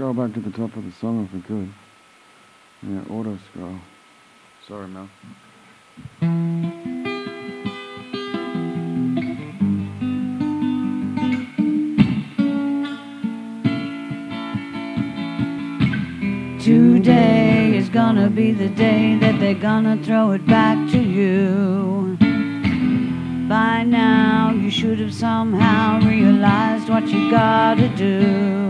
scroll back to the top of the song if we could. Yeah, auto scroll. Sorry, Mel. Today is gonna be the day that they're gonna throw it back to you. By now, you should have somehow realized what you gotta do.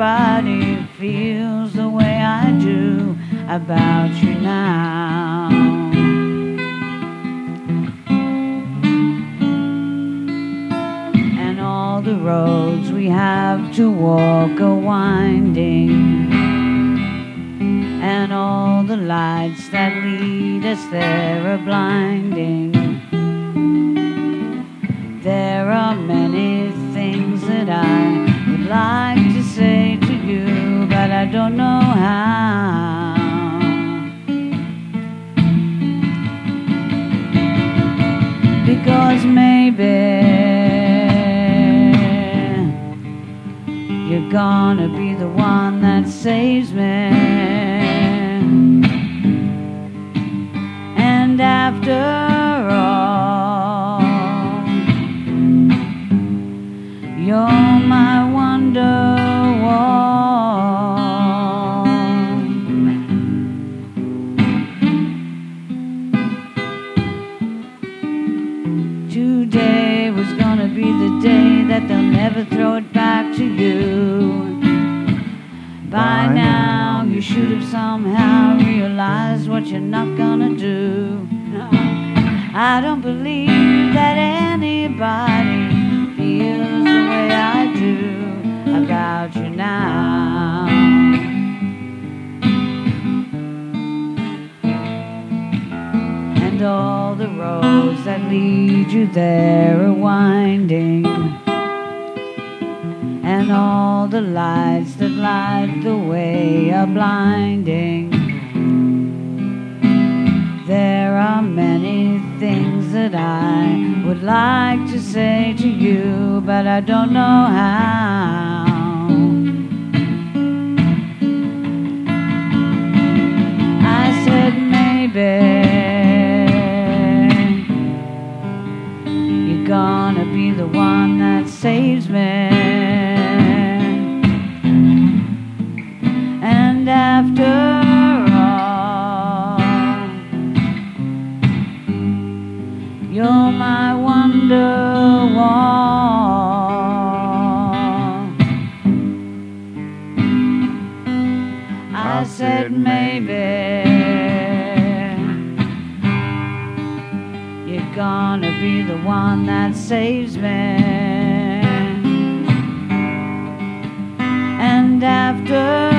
anybody feels the way I do about you now. And all the roads we have to walk are winding. And all the lights that lead us there are blinding. There are many things that I Because maybe you're gonna be the one that saves me. And after be the day that they'll never throw it back to you. By now, you should have somehow realized what you're not gonna do. I don't believe that anybody feels the way I do about you now. Lead you there are winding. And all the lights that light the way are blinding. There are many things that I would like to say to you, but I don't know how. Gonna be the one that saves me. And after all, you're my Wonderwall. I said maybe gonna be the one that saves me. And after